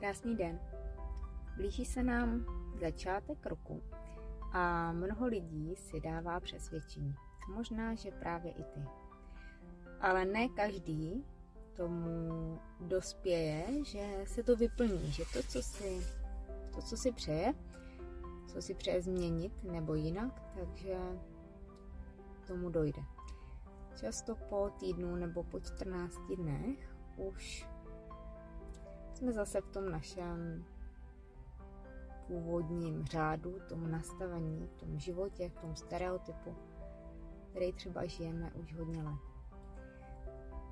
Krásný den. Blíží se nám začátek roku a mnoho lidí si dává přesvědčení. Možná, že právě i ty. Ale ne každý tomu dospěje, že se to vyplní, že to, co si, to, co si přeje, co si přeje změnit nebo jinak, takže tomu dojde. Často po týdnu nebo po 14 dnech už jsme zase v tom našem původním řádu, tom nastavení, v tom životě, v tom stereotypu, který třeba žijeme už hodně let.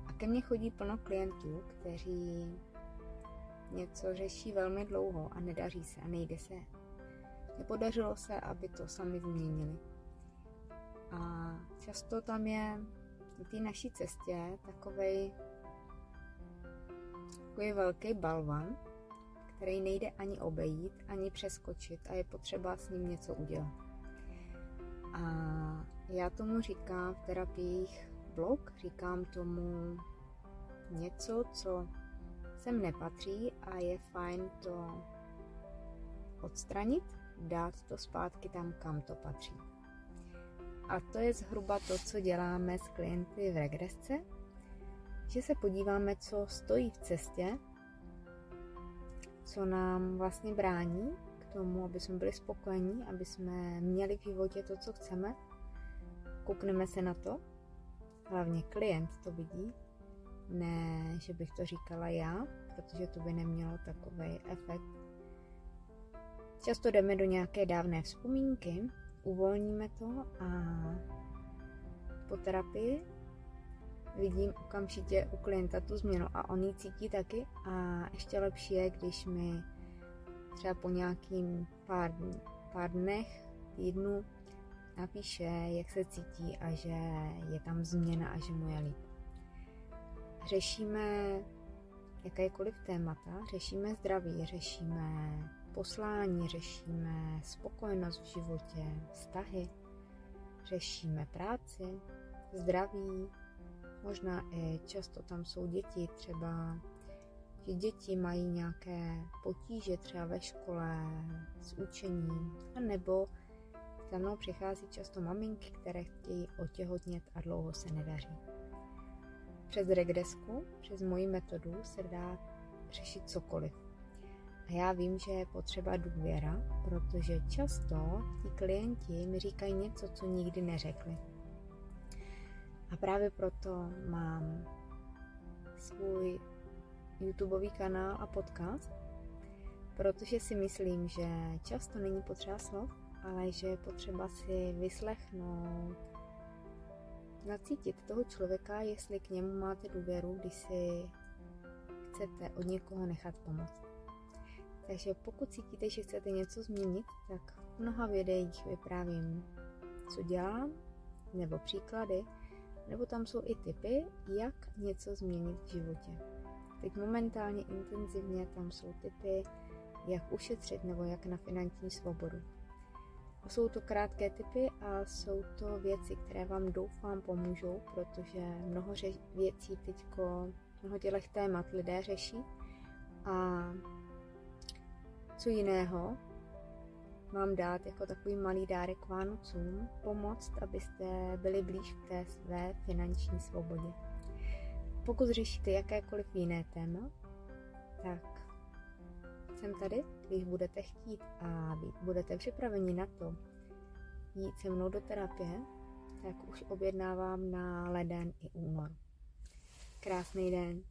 A ke mně chodí plno klientů, kteří něco řeší velmi dlouho a nedaří se a nejde se. Nepodařilo se, aby to sami změnili. A často tam je na té naší cestě takovej takový velký balvan, který nejde ani obejít, ani přeskočit a je potřeba s ním něco udělat. A já tomu říkám v terapiích blok, říkám tomu něco, co sem nepatří a je fajn to odstranit, dát to zpátky tam, kam to patří. A to je zhruba to, co děláme s klienty v regresce, že se podíváme, co stojí v cestě, co nám vlastně brání k tomu, aby jsme byli spokojení, aby jsme měli v životě to, co chceme. Koukneme se na to, hlavně klient to vidí, ne, že bych to říkala já, protože to by nemělo takový efekt. Často jdeme do nějaké dávné vzpomínky, uvolníme to a po terapii vidím okamžitě u klienta tu změnu a on ji cítí taky a ještě lepší je, když mi třeba po nějakým pár, pár dnech, týdnu napíše, jak se cítí a že je tam změna a že mu je líp. Řešíme jakékoliv témata, řešíme zdraví, řešíme poslání, řešíme spokojenost v životě, vztahy, řešíme práci, zdraví, Možná i často tam jsou děti, třeba že děti mají nějaké potíže třeba ve škole s učením, a nebo za mnou přichází často maminky, které chtějí otěhotnět a dlouho se nedaří. Přes regresku, přes moji metodu se dá řešit cokoliv. A já vím, že je potřeba důvěra, protože často ti klienti mi říkají něco, co nikdy neřekli. A právě proto mám svůj YouTubeový kanál a podcast, protože si myslím, že často není potřeba slov, ale že je potřeba si vyslechnout, nacítit toho člověka, jestli k němu máte důvěru, když si chcete od někoho nechat pomoct. Takže pokud cítíte, že chcete něco změnit, tak v mnoha videích vyprávím, co dělám, nebo příklady, nebo tam jsou i typy, jak něco změnit v životě. Teď momentálně intenzivně tam jsou typy, jak ušetřit nebo jak na finanční svobodu. Jsou to krátké typy a jsou to věci, které vám doufám pomůžou, protože mnoho věcí teďko, mnoho těch témat lidé řeší a co jiného vám dát jako takový malý dárek Vánocům, pomoct, abyste byli blíž k té své finanční svobodě. Pokud řešíte jakékoliv jiné téma, tak jsem tady, když budete chtít a budete připraveni na to jít se mnou do terapie, tak už objednávám na leden i únor. Krásný den.